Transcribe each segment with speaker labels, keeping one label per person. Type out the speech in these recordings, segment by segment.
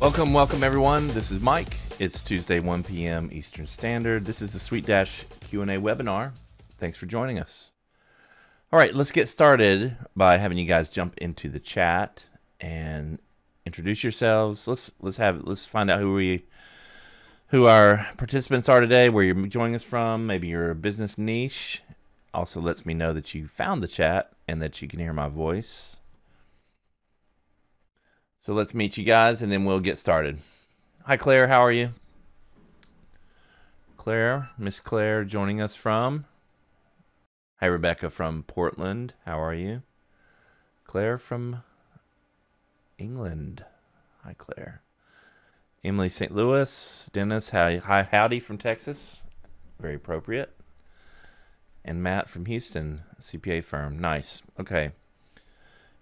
Speaker 1: Welcome, welcome everyone. This is Mike. It's Tuesday, 1 p.m. Eastern Standard. This is the SuiteDash Q&A webinar. Thanks for joining us. All right, let's get started by having you guys jump into the chat and introduce yourselves. Let's let's have let's find out who we who our participants are today, where you're joining us from, maybe your business niche. Also lets me know that you found the chat and that you can hear my voice. So let's meet you guys and then we'll get started. Hi, Claire. How are you? Claire, Miss Claire joining us from. Hi, Rebecca from Portland. How are you? Claire from England. Hi, Claire. Emily St. Louis. Dennis, hi, hi, howdy from Texas. Very appropriate. And Matt from Houston, CPA firm. Nice. Okay.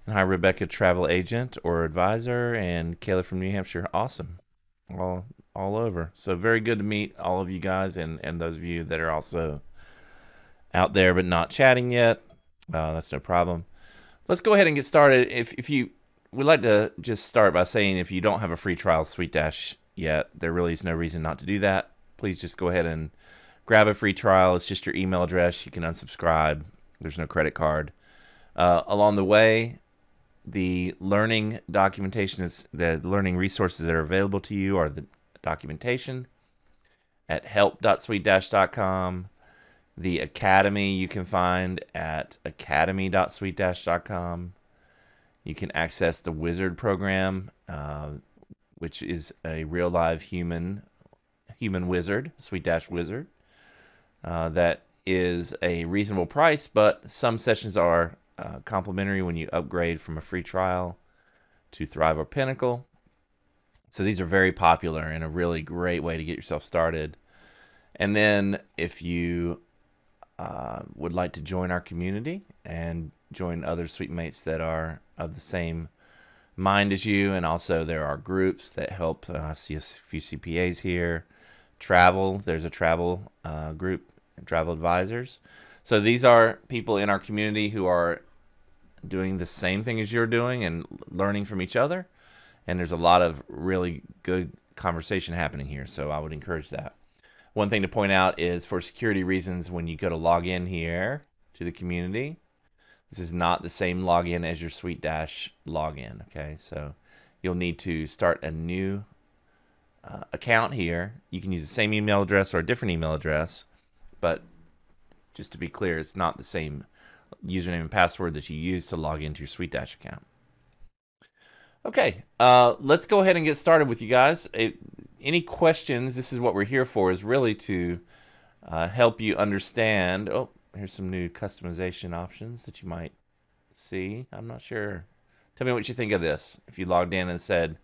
Speaker 1: And hi, Rebecca, travel agent or advisor, and Kayla from New Hampshire. Awesome, all all over. So very good to meet all of you guys, and and those of you that are also out there but not chatting yet. Uh, that's no problem. Let's go ahead and get started. If if you would like to just start by saying if you don't have a free trial SuiteDash yet, there really is no reason not to do that. Please just go ahead and grab a free trial. It's just your email address. You can unsubscribe. There's no credit card. Uh, along the way, the learning documentation is the learning resources that are available to you are the documentation at help.suitedash.com the academy you can find at academy.suitedash.com you can access the wizard program uh, which is a real live human human wizard SuiteDash wizard uh, that is a reasonable price but some sessions are uh, complimentary when you upgrade from a free trial to Thrive or Pinnacle. So these are very popular and a really great way to get yourself started. And then if you uh, would like to join our community and join other sweet mates that are of the same mind as you, and also there are groups that help. Uh, I see a few CPAs here. Travel, there's a travel uh, group, travel advisors. So these are people in our community who are doing the same thing as you're doing and learning from each other. And there's a lot of really good conversation happening here. So I would encourage that. One thing to point out is for security reasons, when you go to log in here to the community, this is not the same login as your SuiteDash login. Okay, so you'll need to start a new uh, account here. You can use the same email address or a different email address, but just to be clear, it's not the same username and password that you use to log into your SuiteDash account. Okay, uh, let's go ahead and get started with you guys. It, any questions? This is what we're here for, is really to uh, help you understand. Oh, here's some new customization options that you might see. I'm not sure. Tell me what you think of this. If you logged in and said,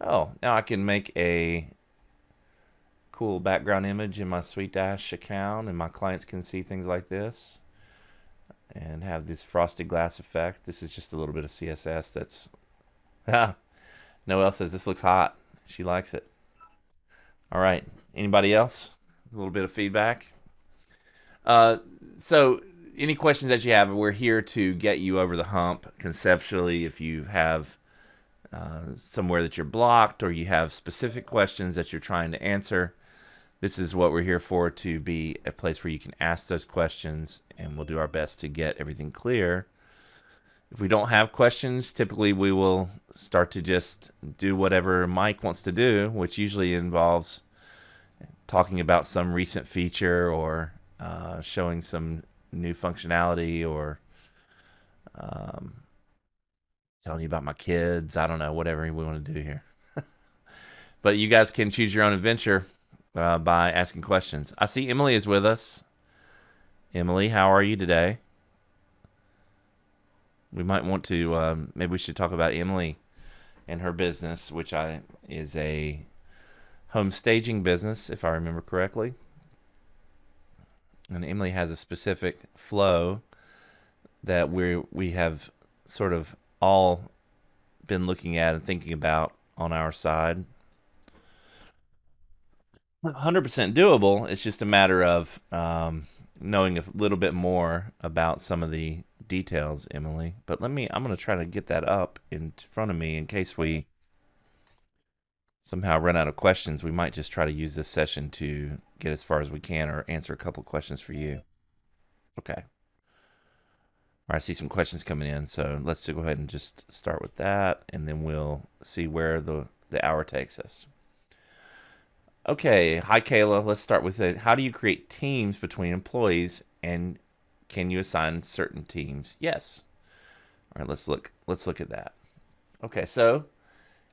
Speaker 1: oh, now I can make a cool background image in my SuiteDash account and my clients can see things like this and have this frosted glass effect. This is just a little bit of CSS that's... Ah, Noelle says this looks hot. She likes it. All right. Anybody else? A little bit of feedback. Uh, so any questions that you have, we're here to get you over the hump conceptually. If you have uh, somewhere that you're blocked or you have specific questions that you're trying to answer, this is what we're here for to be a place where you can ask those questions and we'll do our best to get everything clear. If we don't have questions, typically we will start to just do whatever Mike wants to do, which usually involves talking about some recent feature or uh, showing some new functionality or um, telling you about my kids. I don't know, whatever we want to do here. but you guys can choose your own adventure uh, by asking questions. I see Emily is with us. Emily, how are you today? We might want to, um, maybe we should talk about Emily and her business, which I is a home staging business, if I remember correctly. And Emily has a specific flow that we we have sort of all been looking at and thinking about on our side 100% doable. It's just a matter of um, knowing a little bit more about some of the details, Emily. But let me, I'm going to try to get that up in front of me in case we somehow run out of questions, we might just try to use this session to get as far as we can or answer a couple questions for you. Okay. All right, I see some questions coming in, so let's go ahead and just start with that, and then we'll see where the, the hour takes us. Okay, hi Kayla. Let's start with it. How do you create teams between employees, and can you assign certain teams? Yes. All right, let's look. Let's look at that. Okay, so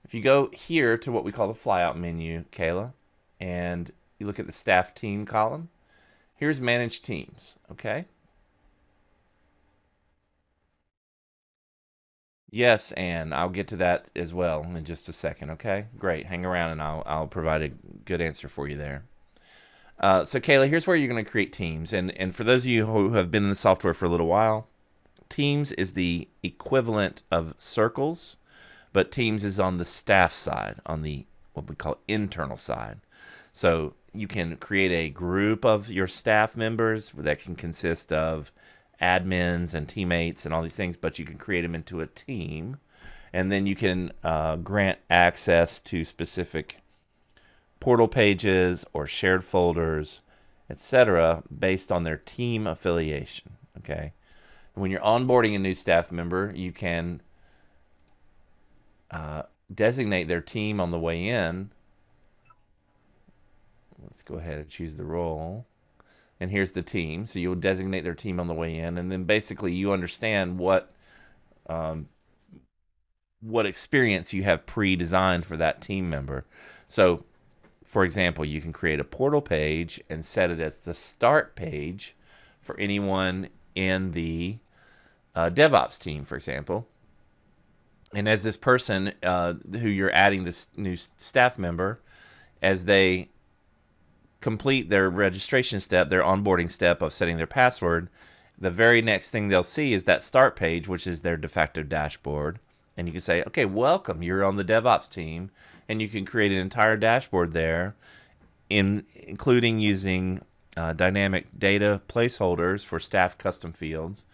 Speaker 1: if you go here to what we call the flyout menu, Kayla, and you look at the staff team column, here's manage teams, okay? Yes, and I'll get to that as well in just a second, okay? Great, hang around and I'll, I'll provide a good answer for you there. Uh, so Kayla, here's where you're going to create teams. And, and for those of you who have been in the software for a little while, teams is the equivalent of circles but Teams is on the staff side, on the what we call internal side. So you can create a group of your staff members that can consist of admins and teammates and all these things, but you can create them into a team. And then you can uh, grant access to specific portal pages or shared folders, etc., based on their team affiliation. Okay. When you're onboarding a new staff member, you can uh, designate their team on the way in. Let's go ahead and choose the role. And here's the team. So you'll designate their team on the way in, and then basically you understand what um, what experience you have pre-designed for that team member. So, for example, you can create a portal page and set it as the start page for anyone in the uh, DevOps team, for example and as this person uh, who you're adding this new staff member, as they complete their registration step, their onboarding step of setting their password, the very next thing they'll see is that start page, which is their de facto dashboard. And you can say, okay, welcome, you're on the DevOps team. And you can create an entire dashboard there, in including using uh, dynamic data placeholders for staff custom fields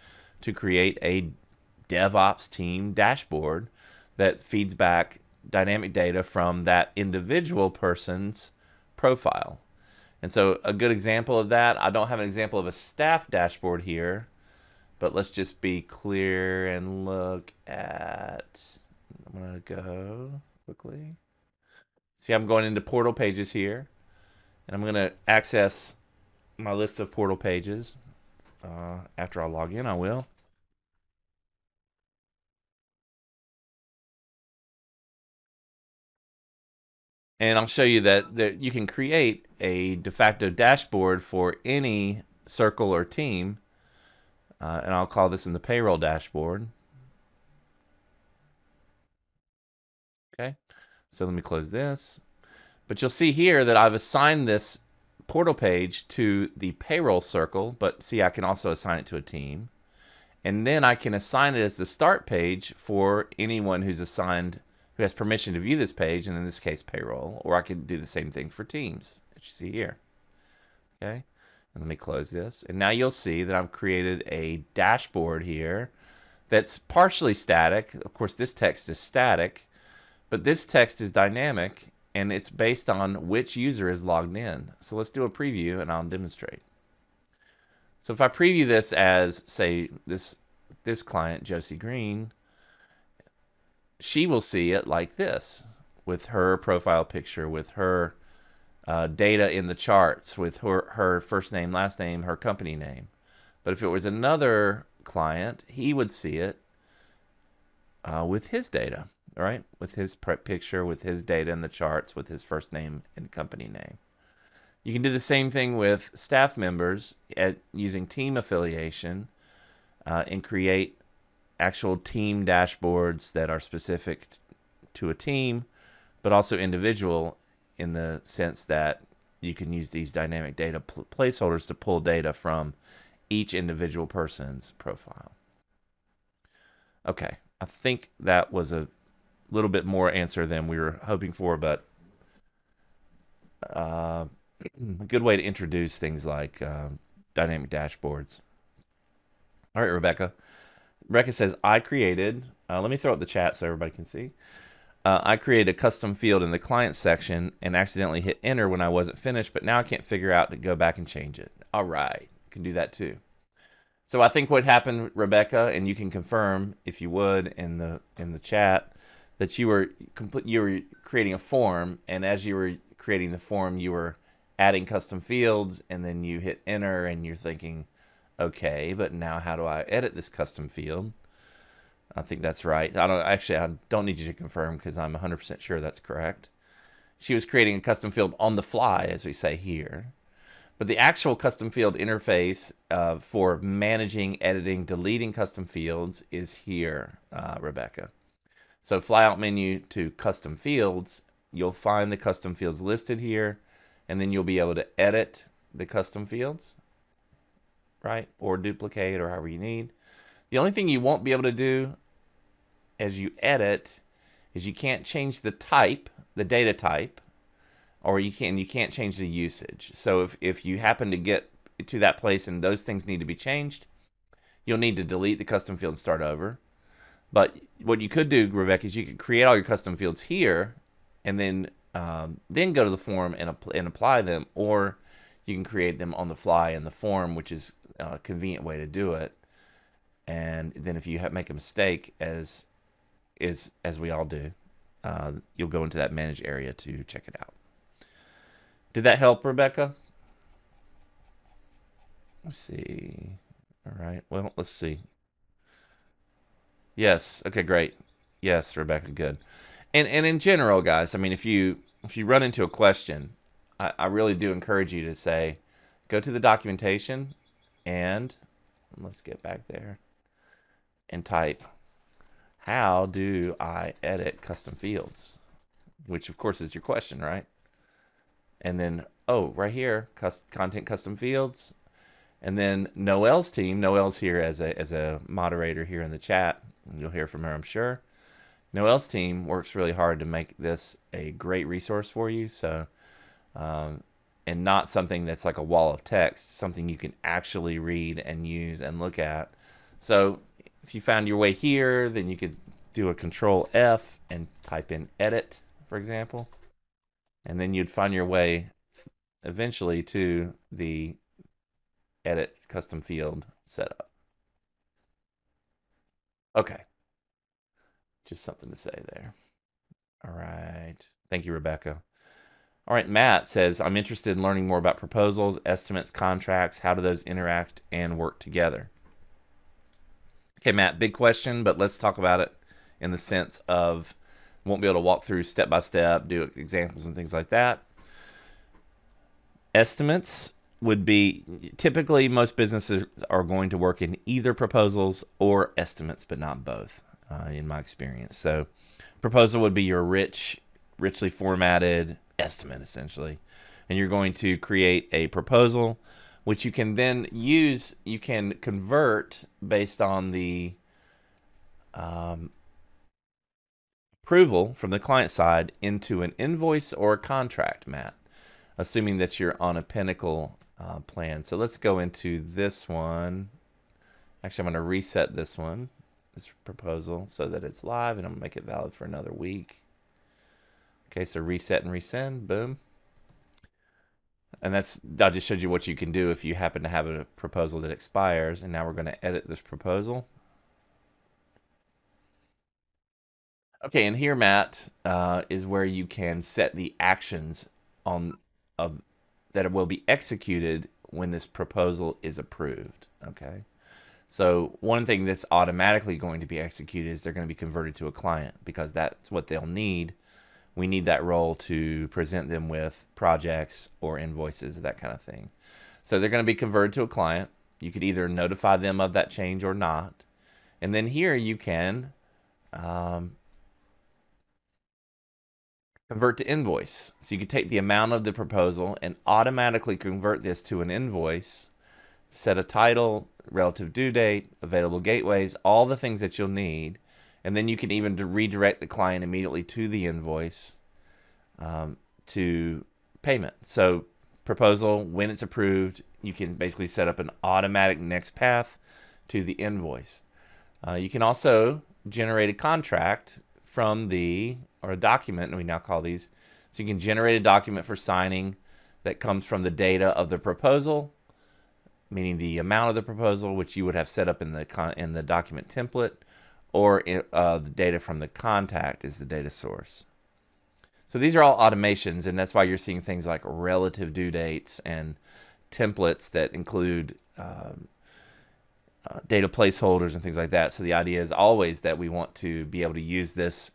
Speaker 1: to create a DevOps team dashboard that feeds back dynamic data from that individual person's profile. And so a good example of that, I don't have an example of a staff dashboard here, but let's just be clear and look at, I'm to go quickly. See, I'm going into portal pages here, and I'm to access my list of portal pages. Uh, after I log in, I will. And I'll show you that, that you can create a de facto dashboard for any circle or team. Uh, and I'll call this in the payroll dashboard. Okay, so let me close this. But you'll see here that I've assigned this portal page to the payroll circle, but see I can also assign it to a team. And then I can assign it as the start page for anyone who's assigned who has permission to view this page, and in this case, payroll, or I could do the same thing for teams that you see here. Okay, and let me close this. And now you'll see that I've created a dashboard here that's partially static. Of course, this text is static, but this text is dynamic, and it's based on which user is logged in. So let's do a preview, and I'll demonstrate. So if I preview this as, say, this this client, Josie Green, she will see it like this with her profile picture, with her uh, data in the charts, with her, her first name, last name, her company name. But if it was another client, he would see it uh, with his data, right? With his picture, with his data in the charts, with his first name and company name. You can do the same thing with staff members at using team affiliation uh, and create actual team dashboards that are specific to a team, but also individual in the sense that you can use these dynamic data placeholders to pull data from each individual person's profile. Okay, I think that was a little bit more answer than we were hoping for, but uh, a good way to introduce things like uh, dynamic dashboards. All right, Rebecca. Rebecca says, I created, uh, let me throw up the chat so everybody can see. uh, I created a custom field in the client section and accidentally hit enter when I wasn't finished, but now I can't figure out to go back and change it. All right, can do that too. So I think what happened, Rebecca, and you can confirm if you would in the in the chat that you were you were creating a form, and as you were creating the form, you were adding custom fields, and then you hit enter, and you're thinking, okay, but now how do I edit this custom field? I think that's right. I don't actually. I don't need you to confirm because I'm 100% sure that's correct. She was creating a custom field on the fly, as we say here. But the actual custom field interface uh, for managing, editing, deleting custom fields is here, uh, Rebecca. So fly out menu to custom fields, you'll find the custom fields listed here, and then you'll be able to edit the custom fields, right? Or duplicate or however you need. The only thing you won't be able to do as you edit is you can't change the type, the data type, or you can you can't change the usage. So if, if you happen to get to that place and those things need to be changed, you'll need to delete the custom field and start over. But what you could do, Rebecca, is you could create all your custom fields here and then um, then go to the form and, and apply them, or you can create them on the fly in the form, which is a convenient way to do it. And then if you make a mistake, as is as we all do, uh, you'll go into that manage area to check it out. Did that help, Rebecca? Let's see. All right. Well, let's see. Yes. Okay, great. Yes, Rebecca, good. And and in general, guys, I mean, if you if you run into a question, I, I really do encourage you to say, go to the documentation and let's get back there and type how do I edit custom fields? Which of course is your question, right? And then, oh, right here, content custom fields. And then Noel's team, Noel's here as a, as a moderator here in the chat. You'll hear from her, I'm sure. Noel's team works really hard to make this a great resource for you. So, um, and not something that's like a wall of text, something you can actually read and use and look at. So if you found your way here, then you could do a control F and type in edit, for example. And then you'd find your way eventually to the edit custom field setup. Okay. Just something to say there. All right. Thank you, Rebecca. All right, Matt says, I'm interested in learning more about proposals, estimates, contracts. How do those interact and work together? Okay, Matt, big question, but let's talk about it in the sense of won't be able to walk through step by step, do examples and things like that. Estimates would be typically most businesses are going to work in either proposals or estimates, but not both, uh, in my experience. So, proposal would be your rich, richly formatted estimate, essentially, and you're going to create a proposal which you can then use, you can convert based on the um, approval from the client side into an invoice or a contract, Matt, assuming that you're on a Pinnacle uh, plan. So let's go into this one. Actually, I'm going to reset this one, this proposal, so that it's live, and I'm going to make it valid for another week. Okay, so reset and resend, boom. And that's I just showed you what you can do if you happen to have a proposal that expires. And now we're going to edit this proposal. Okay, and here, Matt, uh, is where you can set the actions on of that will be executed when this proposal is approved. Okay, so one thing that's automatically going to be executed is they're going to be converted to a client because that's what they'll need we need that role to present them with projects or invoices, that kind of thing. So they're going to be converted to a client. You could either notify them of that change or not. And then here you can um, convert to invoice. So you could take the amount of the proposal and automatically convert this to an invoice, set a title, relative due date, available gateways, all the things that you'll need and then you can even redirect the client immediately to the invoice um, to payment. So proposal, when it's approved, you can basically set up an automatic next path to the invoice. Uh, you can also generate a contract from the, or a document, and we now call these. So you can generate a document for signing that comes from the data of the proposal, meaning the amount of the proposal, which you would have set up in the in the document template, or uh, the data from the contact is the data source. So these are all automations, and that's why you're seeing things like relative due dates and templates that include um, uh, data placeholders and things like that. So the idea is always that we want to be able to use this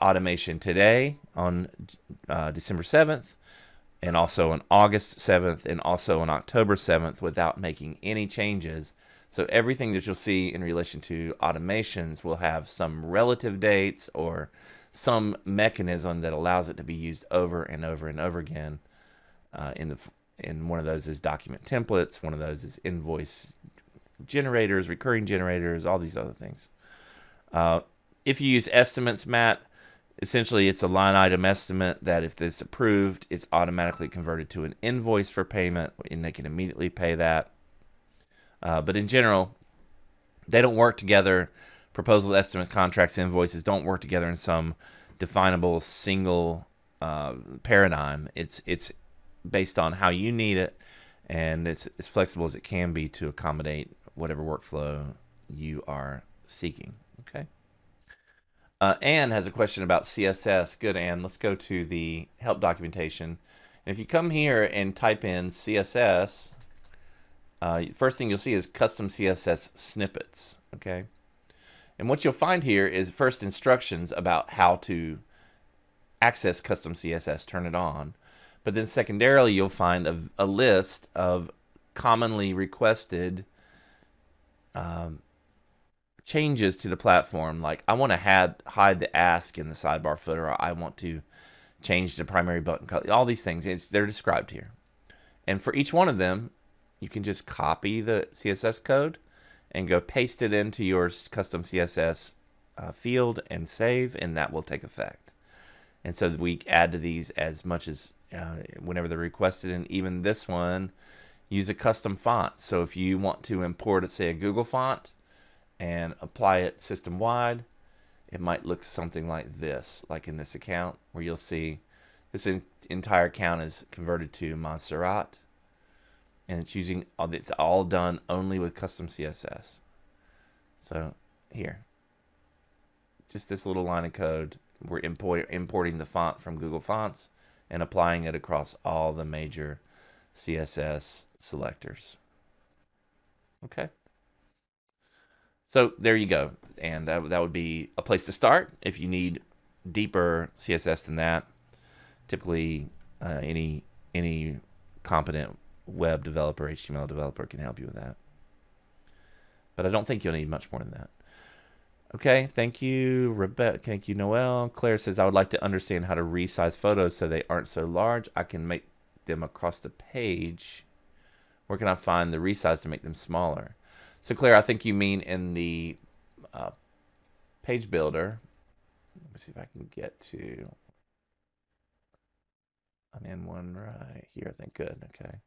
Speaker 1: automation today on uh, December 7th and also on August 7th and also on October 7th without making any changes. So everything that you'll see in relation to automations will have some relative dates or some mechanism that allows it to be used over and over and over again. Uh, in the in one of those is document templates, one of those is invoice generators, recurring generators, all these other things. Uh, if you use estimates, Matt, essentially it's a line item estimate that if it's approved, it's automatically converted to an invoice for payment and they can immediately pay that. Uh, but in general, they don't work together. Proposals, estimates, contracts, invoices don't work together in some definable single uh, paradigm. It's it's based on how you need it, and it's as flexible as it can be to accommodate whatever workflow you are seeking. Okay. Uh, Anne has a question about CSS. Good, Anne. Let's go to the help documentation. And if you come here and type in CSS, uh, first thing you'll see is custom CSS snippets. Okay. And what you'll find here is first instructions about how to access custom CSS, turn it on. But then secondarily, you'll find a, a list of commonly requested um, changes to the platform. Like I want to hide, the ask in the sidebar footer. Or I want to change the primary button color. All these things, it's, they're described here. And for each one of them, you can just copy the CSS code and go paste it into your custom CSS uh, field and save, and that will take effect. And so we add to these as much as uh, whenever they're requested, and even this one, use a custom font. So if you want to import, say, a Google font and apply it system wide, it might look something like this, like in this account, where you'll see this entire account is converted to Montserrat and it's using it's all done only with custom CSS. So here, just this little line of code, we're import, importing the font from Google Fonts and applying it across all the major CSS selectors. Okay. So there you go. And that, that would be a place to start. If you need deeper CSS than that, typically uh, any any competent web developer, HTML developer can help you with that. But I don't think you'll need much more than that. Okay, thank you, Rebecca. Thank you, Noel. Claire says, I would like to understand how to resize photos so they aren't so large. I can make them across the page. Where can I find the resize to make them smaller? So, Claire, I think you mean in the uh, page builder. Let me see if I can get to. I'm in one right here. I think good. Okay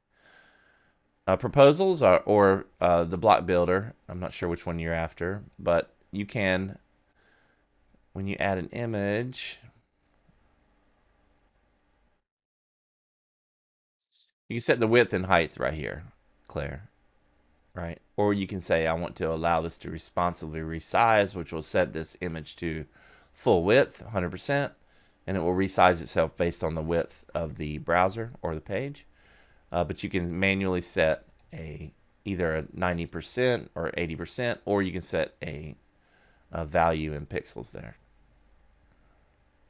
Speaker 1: uh, proposals or, uh, the block builder. I'm not sure which one you're after, but you can, when you add an image, you can set the width and height right here, Claire, right? Or you can say, I want to allow this to responsively resize, which will set this image to full width, 100%, and it will resize itself based on the width of the browser or the page uh, but you can manually set a either a 90% or 80%, or you can set a, a value in pixels there.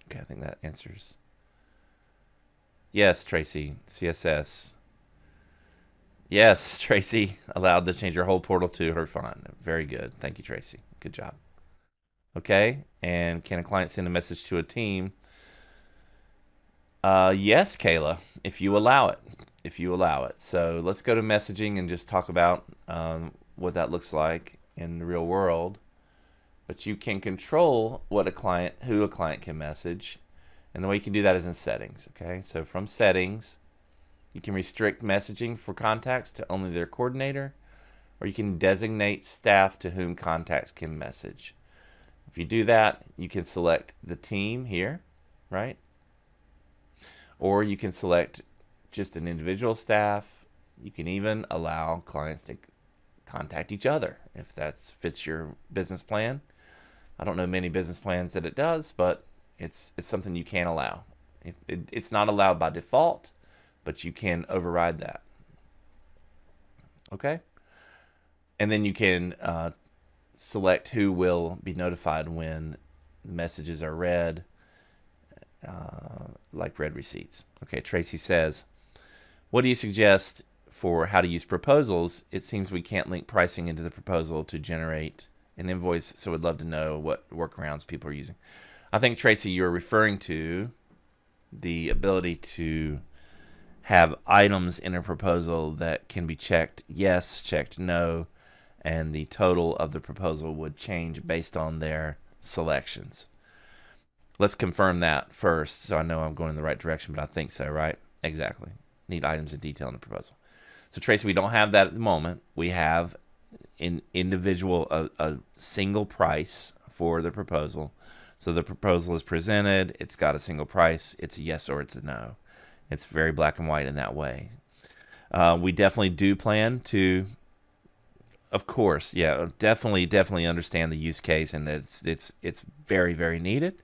Speaker 1: Okay, I think that answers. Yes, Tracy, CSS. Yes, Tracy, allowed to change your whole portal to her font. Very good. Thank you, Tracy. Good job. Okay, and can a client send a message to a team? Uh, yes, Kayla, if you allow it if you allow it. So let's go to messaging and just talk about um, what that looks like in the real world. But you can control what a client, who a client can message. And the way you can do that is in settings. Okay, so from settings, you can restrict messaging for contacts to only their coordinator, or you can designate staff to whom contacts can message. If you do that, you can select the team here, right? Or you can select just an individual staff. You can even allow clients to contact each other if that fits your business plan. I don't know many business plans that it does, but it's it's something you can allow. It, it, it's not allowed by default, but you can override that. Okay. And then you can uh, select who will be notified when the messages are read, uh, like read receipts. Okay, Tracy says, What do you suggest for how to use proposals? It seems we can't link pricing into the proposal to generate an invoice, so we'd love to know what workarounds people are using. I think, Tracy, you're referring to the ability to have items in a proposal that can be checked yes, checked no, and the total of the proposal would change based on their selections. Let's confirm that first so I know I'm going in the right direction, but I think so, right? Exactly. Need items in detail in the proposal. So, Tracy, we don't have that at the moment. We have an individual, a, a single price for the proposal. So the proposal is presented, it's got a single price, it's a yes or it's a no. It's very black and white in that way. Uh, we definitely do plan to of course, yeah, definitely, definitely understand the use case and that it's it's it's very very needed.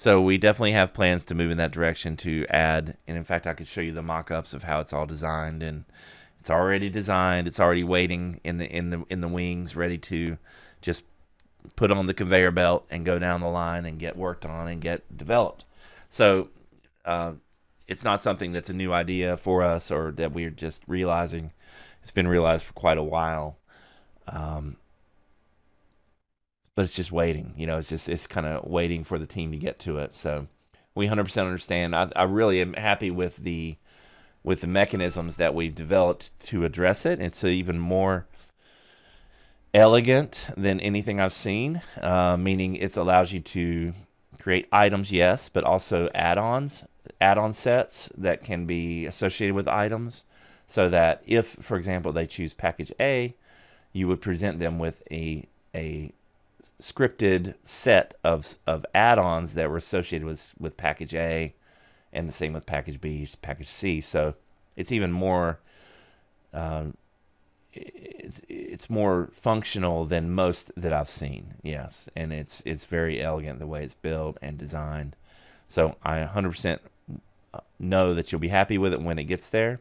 Speaker 1: So we definitely have plans to move in that direction to add, and in fact, I could show you the mock-ups of how it's all designed, and it's already designed. It's already waiting in the in the in the wings, ready to just put on the conveyor belt and go down the line and get worked on and get developed. So uh, it's not something that's a new idea for us or that we're just realizing. It's been realized for quite a while. Um, but it's just waiting. You know, it's just it's kind of waiting for the team to get to it. So we 100% understand. I, I really am happy with the with the mechanisms that we've developed to address it. It's even more elegant than anything I've seen. Uh, meaning it allows you to create items, yes, but also add-ons, add-on sets that can be associated with items. So that if, for example, they choose package A, you would present them with a a scripted set of of add-ons that were associated with with package A, and the same with package B, package C. So it's even more. Um, it's it's more functional than most that I've seen. Yes, and it's it's very elegant the way it's built and designed. So I 100% know that you'll be happy with it when it gets there.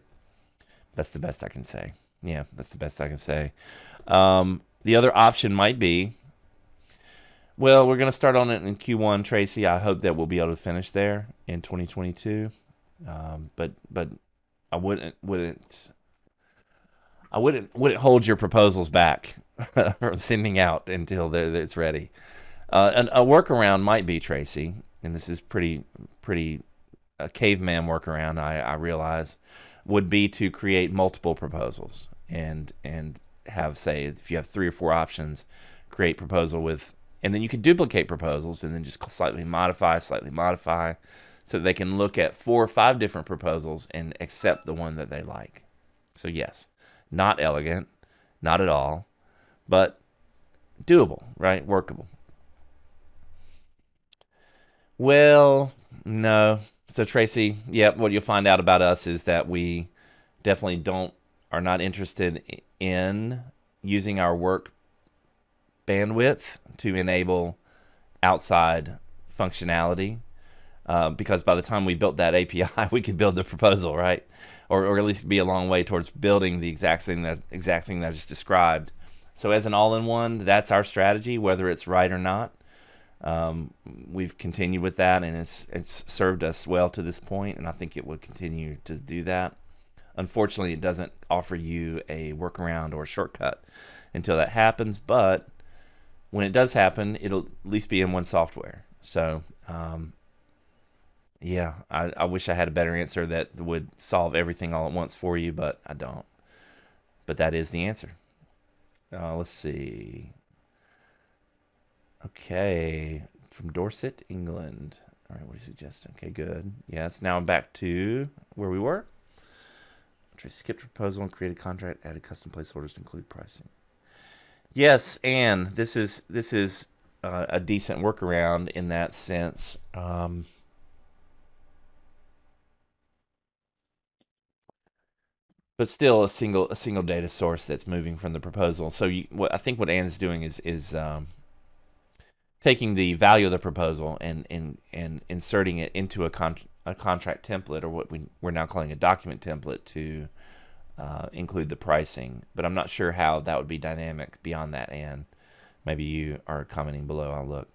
Speaker 1: That's the best I can say. Yeah, that's the best I can say. Um, the other option might be, well, we're going to start on it in Q1, Tracy. I hope that we'll be able to finish there in 2022. Um, but but I wouldn't wouldn't I wouldn't wouldn't hold your proposals back from sending out until it's ready. Uh, and a workaround might be Tracy, and this is pretty pretty a caveman workaround. I, I realize would be to create multiple proposals and and have say if you have three or four options, create proposal with, and then you can duplicate proposals and then just slightly modify, slightly modify, so they can look at four or five different proposals and accept the one that they like. So yes, not elegant, not at all, but doable, right? Workable. Well, no. So Tracy, yeah, what you'll find out about us is that we definitely don't are not interested in using our work bandwidth to enable outside functionality. Uh, because by the time we built that API, we could build the proposal, right? Or, or at least be a long way towards building the exact thing that exact thing that I just described. So as an all-in-one, that's our strategy, whether it's right or not. Um, we've continued with that, and it's it's served us well to this point, and I think it will continue to do that. Unfortunately, it doesn't offer you a workaround or shortcut until that happens. But when it does happen, it'll at least be in one software. So, um, yeah, I, I wish I had a better answer that would solve everything all at once for you, but I don't. But that is the answer. Uh, let's see. Okay, from Dorset, England. All right, what do you suggest? Okay, good. Yes, now I'm back to where we were. Trace skipped proposal and created contract, added custom placeholders to include pricing. Yes, and this is this is uh, a decent workaround in that sense. Um, but still a single a single data source that's moving from the proposal. So you, what I think what Anne's doing is is um, taking the value of the proposal and and and inserting it into a con- a contract template or what we we're now calling a document template to uh, include the pricing. But I'm not sure how that would be dynamic beyond that. Anne, maybe you are commenting below. I'll look.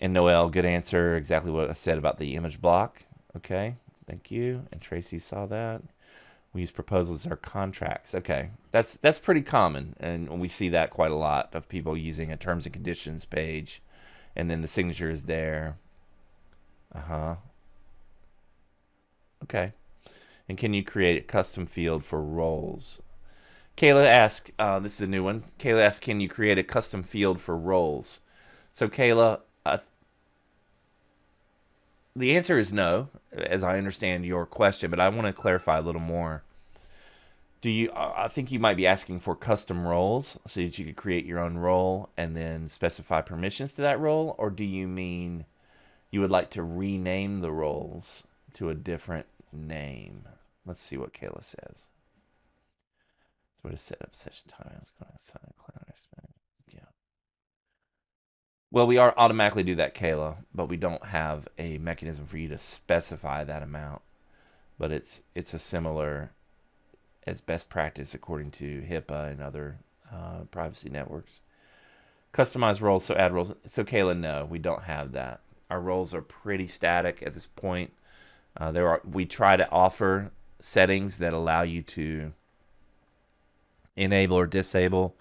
Speaker 1: And Noel, good answer. Exactly what I said about the image block. Okay, thank you. And Tracy saw that. We use proposals our contracts. Okay, that's that's pretty common, and we see that quite a lot of people using a terms and conditions page, and then the signature is there. Uh huh. Okay, and can you create a custom field for roles? Kayla asked, uh, this is a new one. Kayla asked, can you create a custom field for roles? So Kayla, uh, the answer is no, as I understand your question, but I want to clarify a little more. Do you? I think you might be asking for custom roles so that you could create your own role and then specify permissions to that role, or do you mean you would like to rename the roles to a different name? Let's see what Kayla says. So to set up session time. I was going to sign Yeah. Well, we are automatically do that, Kayla, but we don't have a mechanism for you to specify that amount. But it's it's a similar as best practice according to HIPAA and other uh, privacy networks. Customize roles, so add roles. So Kayla, no, we don't have that. Our roles are pretty static at this point. Uh, there are we try to offer settings that allow you to enable or disable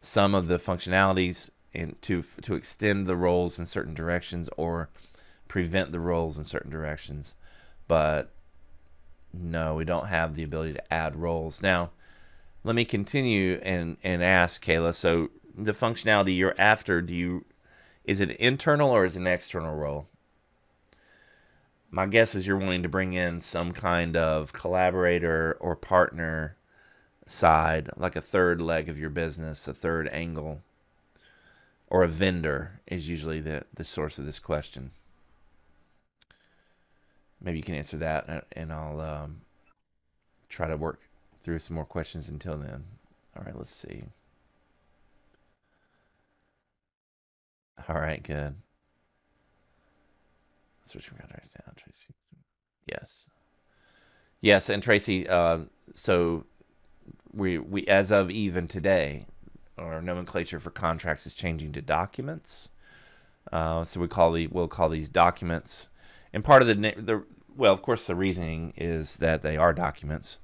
Speaker 1: some of the functionalities and to to extend the roles in certain directions or prevent the roles in certain directions. But no, we don't have the ability to add roles. Now, let me continue and and ask Kayla. So the functionality you're after, do you is it internal or is it an external role? My guess is you're wanting to bring in some kind of collaborator or partner side, like a third leg of your business, a third angle or a vendor is usually the, the source of this question. Maybe you can answer that, uh, and I'll um, try to work through some more questions until then. All right, let's see. All right, good. Switch from contracts down, Tracy. Yes. Yes, and Tracy, uh, so we we as of even today, our nomenclature for contracts is changing to documents. Uh, so we call the we'll call these documents, and part of the the well, of course, the reasoning is that they are documents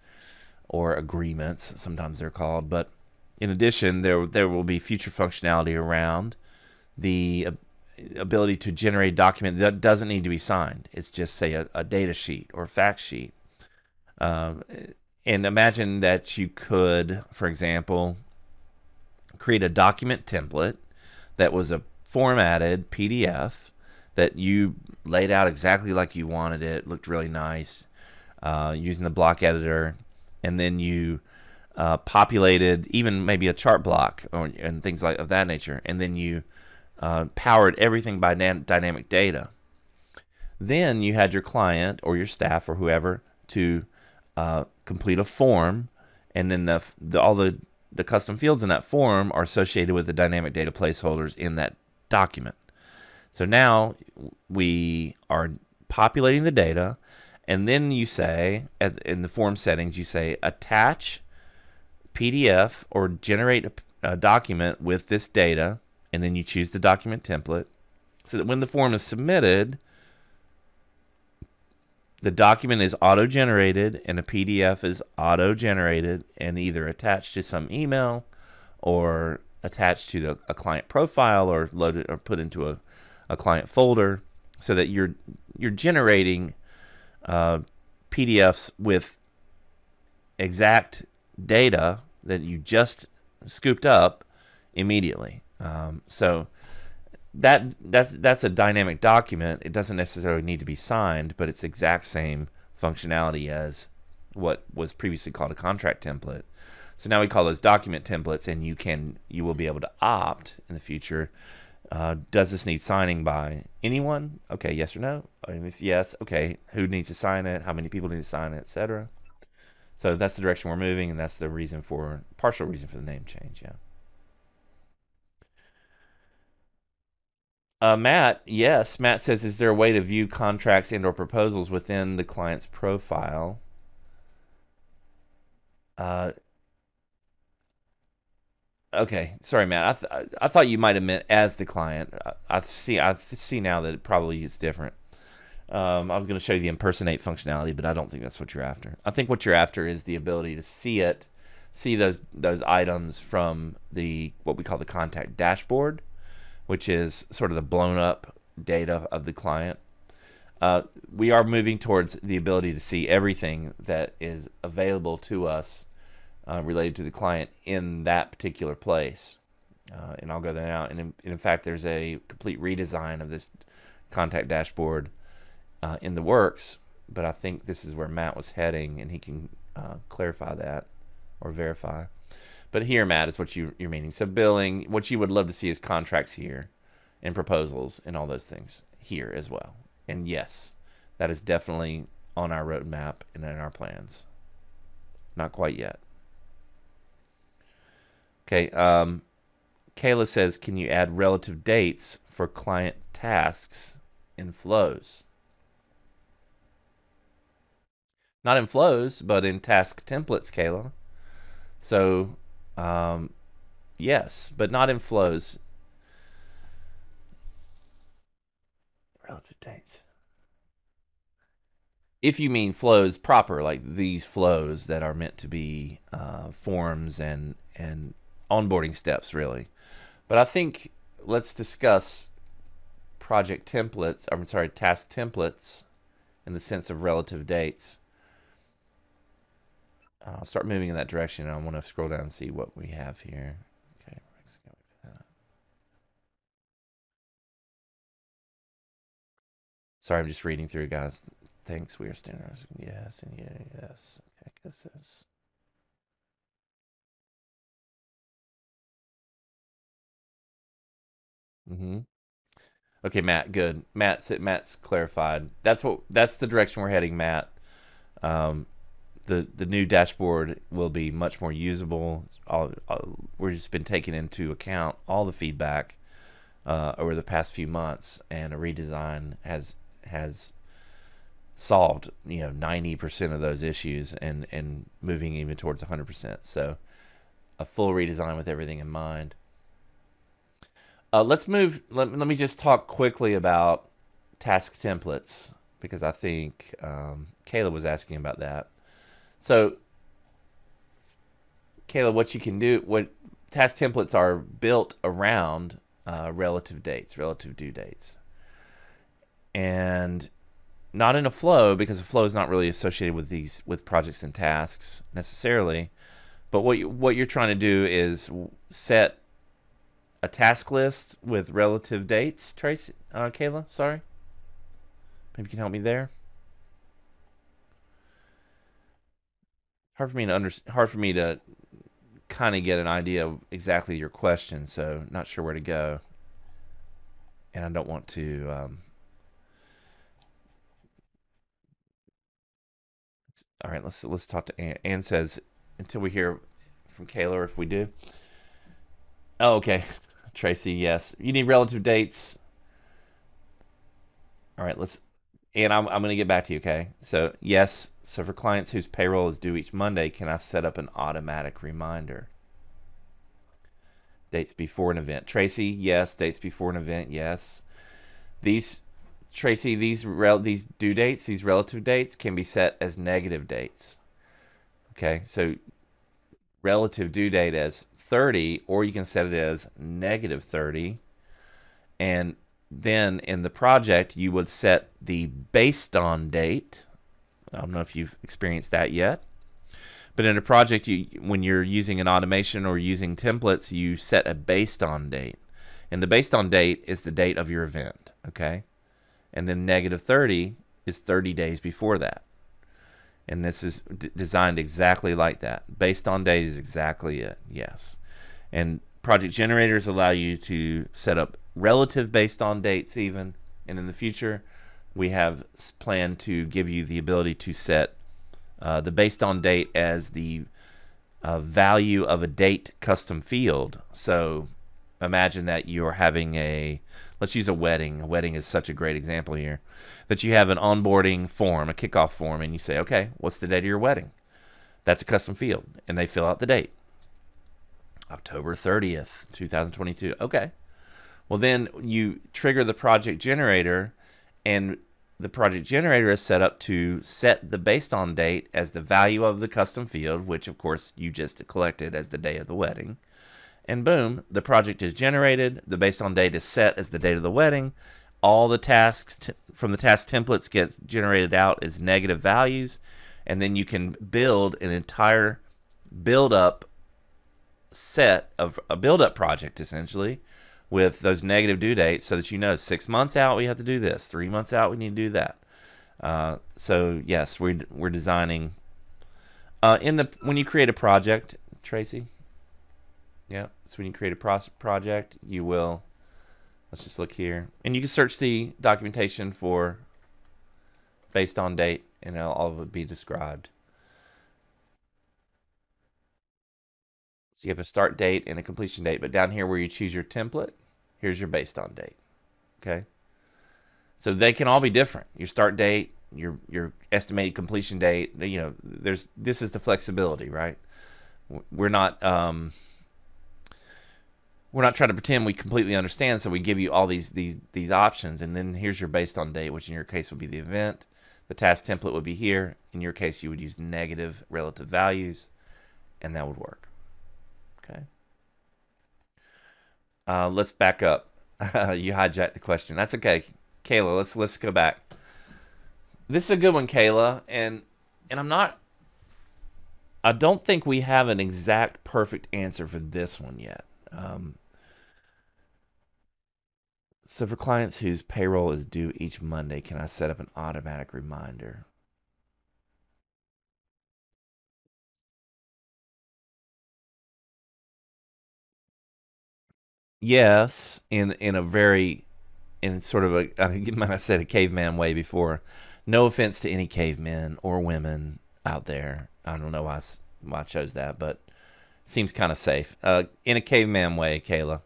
Speaker 1: or agreements. Sometimes they're called, but in addition, there there will be future functionality around the ability to generate a document that doesn't need to be signed. It's just say a, a data sheet or fact sheet. Um, and imagine that you could, for example, create a document template that was a formatted PDF that you laid out exactly like you wanted it, looked really nice, uh, using the block editor, and then you uh, populated even maybe a chart block or, and things like of that nature, and then you uh, powered everything by dynamic data. Then you had your client or your staff or whoever to uh, complete a form, and then the, the all the the custom fields in that form are associated with the dynamic data placeholders in that document. So now we are populating the data, and then you say at, in the form settings, you say attach PDF or generate a, a document with this data, and then you choose the document template so that when the form is submitted, the document is auto generated and a PDF is auto generated and either attached to some email or attached to the, a client profile or loaded or put into a, a client folder so that you're you're generating uh, PDFs with exact data that you just scooped up immediately. Um, so that that's that's a dynamic document. It doesn't necessarily need to be signed, but it's exact same functionality as what was previously called a contract template. So now we call those document templates, and you can you will be able to opt in the future Uh, does this need signing by anyone? Okay, yes or no? And if yes, okay, who needs to sign it? How many people need to sign it, etc. So that's the direction we're moving, and that's the reason for partial reason for the name change. Yeah. Uh, Matt, yes. Matt says, is there a way to view contracts and/or proposals within the client's profile? Uh, okay, sorry, Matt. I th- I thought you might have meant as the client. I, I see. I see now that it probably is different. Um, I'm going to show you the impersonate functionality, but I don't think that's what you're after. I think what you're after is the ability to see it, see those those items from the what we call the contact dashboard which is sort of the blown up data of the client. Uh, we are moving towards the ability to see everything that is available to us uh, related to the client in that particular place. Uh, and I'll go there now. And in, in, fact, there's a complete redesign of this contact dashboard uh, in the works. But I think this is where Matt was heading, and he can uh, clarify that or verify. But here, Matt, is what you, you're meaning. So billing, what you would love to see is contracts here and proposals and all those things here as well. And yes, that is definitely on our roadmap and in our plans. Not quite yet. Okay. Um, Kayla says, can you add relative dates for client tasks in flows? Not in flows, but in task templates, Kayla. So um, yes, but not in flows. Relative dates. If you mean flows proper, like these flows that are meant to be uh, forms and and onboarding steps, really. But I think let's discuss project templates. I'm sorry, task templates in the sense of relative dates. I'll start moving in that direction. I want to scroll down and see what we have here. Okay, Sorry, I'm just reading through, guys. Thanks, we are standardizing. Yes, and yeah, yes. Okay, this is. Mm-hmm. Okay, Matt. Good. Matt's Matt's clarified. That's what. That's the direction we're heading, Matt. Um, the the new dashboard will be much more usable. All, all, we've just been taking into account all the feedback uh, over the past few months, and a redesign has has solved you know 90% of those issues and and moving even towards 100%. So a full redesign with everything in mind. Uh, let's move. Let, let me just talk quickly about task templates because I think um, Kayla was asking about that. So, Kayla, what you can do, what task templates are built around uh, relative dates, relative due dates, and not in a flow because a flow is not really associated with these with projects and tasks necessarily. But what you, what you're trying to do is set a task list with relative dates. Tracy, uh, Kayla, sorry. Maybe you can help me there. Hard for me to under, hard for me to kind of get an idea of exactly your question. So not sure where to go, and I don't want to. Um, all right, let's let's talk to Anne. Anne says until we hear from Kayla, if we do. Oh, okay, Tracy. Yes, you need relative dates. All right, let's and I'm, I'm going to get back to you, okay? So, yes, so for clients whose payroll is due each Monday, can I set up an automatic reminder? Dates before an event. Tracy, yes. Dates before an event, yes. These, Tracy, these rel- these due dates, these relative dates can be set as negative dates. Okay, so relative due date as 30, or you can set it as negative 30. And then in the project, you would set the based on date. I don't know if you've experienced that yet. But in a project, you when you're using an automation or using templates, you set a based on date. And the based on date is the date of your event, okay? And then negative 30 is 30 days before that. And this is designed exactly like that. Based on date is exactly it, yes. And project generators allow you to set up relative based on dates even. And in the future, we have planned to give you the ability to set uh, the based on date as the uh, value of a date custom field. So imagine that you're having a let's use a wedding. A wedding is such a great example here. That you have an onboarding form, a kickoff form, and you say, okay, what's the date of your wedding? That's a custom field, and they fill out the date. October 30th, 2022. Okay. Well, then you trigger the project generator, and the project generator is set up to set the based on date as the value of the custom field, which of course you just collected as the day of the wedding. And boom, the project is generated. The based on date is set as the date of the wedding. All the tasks from the task templates get generated out as negative values. And then you can build an entire build up set of a build up project essentially with those negative due dates so that you know six months out we have to do this, three months out we need to do that. Uh, so yes, we're we're designing. Uh, in the when you create a project, Tracy. Yeah, so when you create a pro- project, you will. Let's just look here, and you can search the documentation for based on date, and all of it be described. So you have a start date and a completion date, but down here where you choose your template, here's your based on date. Okay. So they can all be different. Your start date, your your estimated completion date. You know, there's this is the flexibility, right? We're not um, we're not trying to pretend we completely understand. So we give you all these these these options, and then here's your based on date, which in your case would be the event. The task template would be here. In your case, you would use negative relative values, and that would work. Okay. Uh, let's back up. you hijacked the question. That's okay, Kayla. Let's let's go back. This is a good one, Kayla, and and I'm not. I don't think we have an exact perfect answer for this one yet. Um, so for clients whose payroll is due each Monday, can I set up an automatic reminder? Yes, in in a very in sort of a I said a caveman way before. No offense to any cavemen or women out there. I don't know why why I chose that, but seems kind of safe. Uh, in a caveman way, Kayla.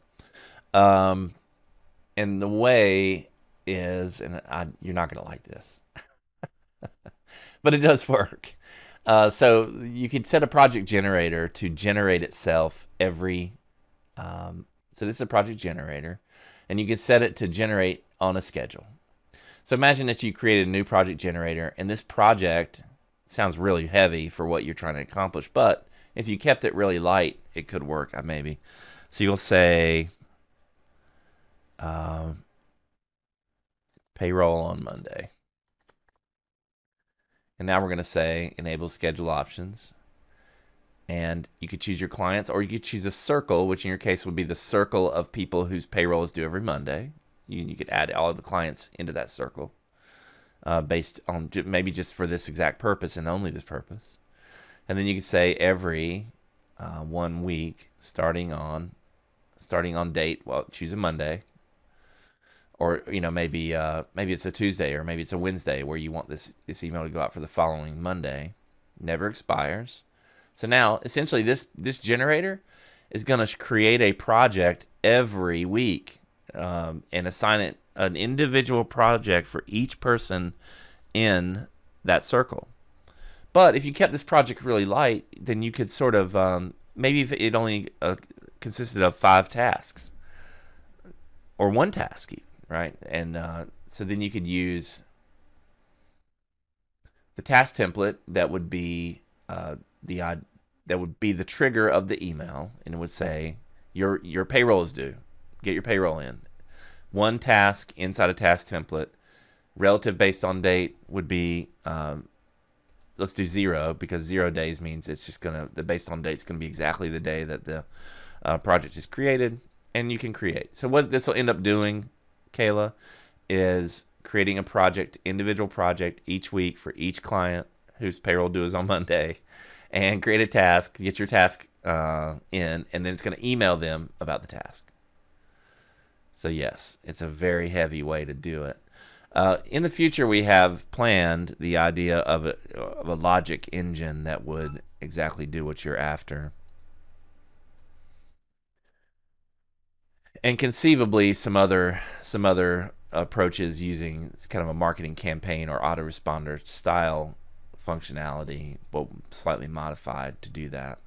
Speaker 1: Um, and the way is, and I, you're not going to like this, but it does work. Uh, so you could set a project generator to generate itself every um, so this is a project generator, and you can set it to generate on a schedule. So imagine that you created a new project generator, and this project sounds really heavy for what you're trying to accomplish, but if you kept it really light, it could work uh, maybe. So you'll say um, payroll on Monday. And now we're going to say enable schedule options and you could choose your clients or you could choose a circle which in your case would be the circle of people whose payroll is due every monday. You, you could add all of the clients into that circle uh, based on maybe just for this exact purpose and only this purpose. And then you could say every uh, one week starting on starting on date well choose a monday. Or you know maybe uh, maybe it's a tuesday or maybe it's a wednesday where you want this this email to go out for the following monday. Never expires so now, essentially, this this generator is going to create a project every week um, and assign it an individual project for each person in that circle. But if you kept this project really light, then you could sort of um, maybe if it only uh, consisted of five tasks or one task, right? And uh, so then you could use the task template that would be uh, the that would be the trigger of the email, and it would say your your payroll is due. Get your payroll in. One task inside a task template, relative based on date would be um, let's do zero because zero days means it's just gonna the based on date is gonna be exactly the day that the uh, project is created, and you can create. So what this will end up doing, Kayla, is creating a project, individual project each week for each client whose payroll due is on Monday and create a task, get your task uh, in, and then it's going to email them about the task. So yes, it's a very heavy way to do it. Uh, in the future, we have planned the idea of a, of a logic engine that would exactly do what you're after. And conceivably, some other some other approaches using kind of a marketing campaign or autoresponder style functionality, but slightly modified to do that.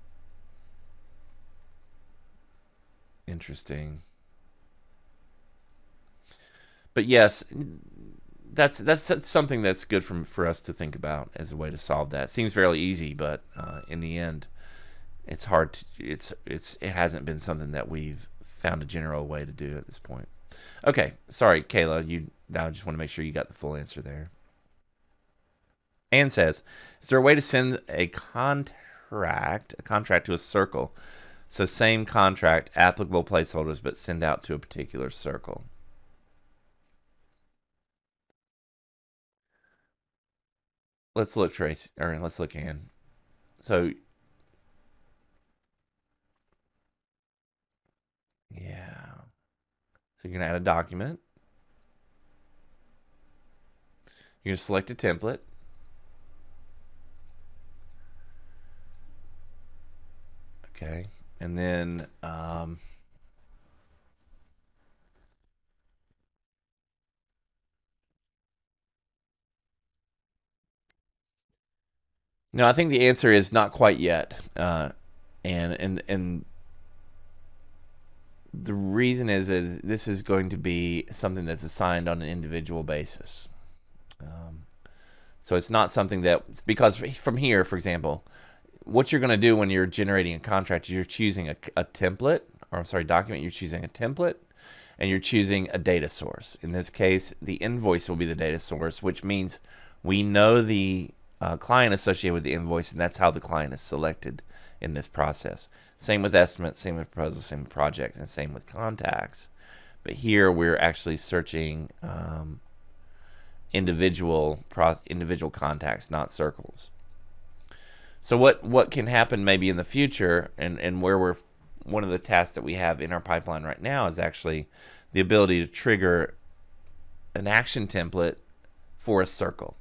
Speaker 1: Interesting. But yes, that's that's something that's good for for us to think about as a way to solve that. Seems fairly easy, but uh, in the end, it's hard. To, it's it's it hasn't been something that we've found a general way to do at this point. Okay, sorry, Kayla. You now just want to make sure you got the full answer there. Anne says, "Is there a way to send a contract a contract to a circle? So same contract, applicable placeholders, but send out to a particular circle." let's look Trace or let's look in. So yeah. So you're gonna add a document. You're gonna select a template. Okay. And then um, No, I think the answer is not quite yet, uh, and and and the reason is is this is going to be something that's assigned on an individual basis. Um, so it's not something that because from here, for example, what you're going to do when you're generating a contract, you're choosing a, a template, or I'm sorry, document. You're choosing a template, and you're choosing a data source. In this case, the invoice will be the data source, which means we know the uh, client associated with the invoice, and that's how the client is selected in this process. Same with estimates, same with proposals, same with projects, and same with contacts. But here we're actually searching um, individual individual contacts, not circles. So what what can happen maybe in the future, and and where we're one of the tasks that we have in our pipeline right now is actually the ability to trigger an action template for a circle.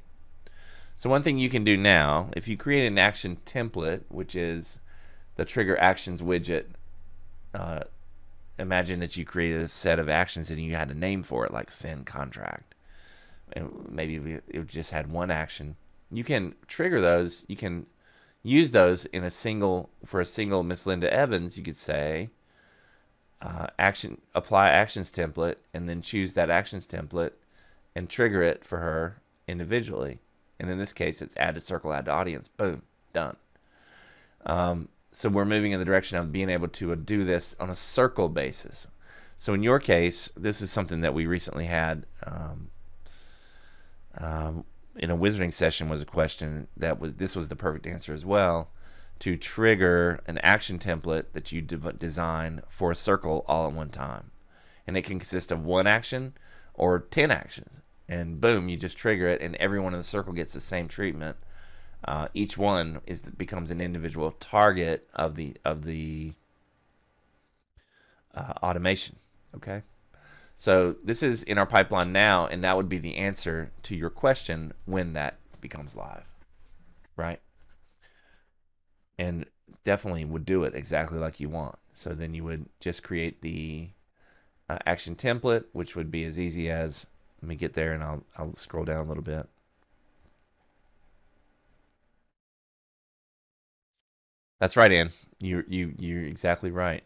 Speaker 1: So one thing you can do now, if you create an action template, which is the trigger actions widget, uh, imagine that you created a set of actions and you had a name for it, like send contract. And maybe it just had one action. You can trigger those. You can use those in a single for a single Miss Linda Evans. You could say uh, action apply actions template, and then choose that actions template and trigger it for her individually and in this case, it's add to circle, add to audience. Boom, done. Um, so we're moving in the direction of being able to do this on a circle basis. So in your case, this is something that we recently had um, um, in a wizarding session. Was a question that was this was the perfect answer as well to trigger an action template that you de design for a circle all at one time, and it can consist of one action or ten actions and boom, you just trigger it, and everyone in the circle gets the same treatment. Uh, each one is becomes an individual target of the of the uh, automation. Okay, so this is in our pipeline now, and that would be the answer to your question when that becomes live, right? And definitely would do it exactly like you want. So then you would just create the uh, action template, which would be as easy as let me get there and I'll I'll scroll down a little bit. That's right, Anne. You you you're exactly right.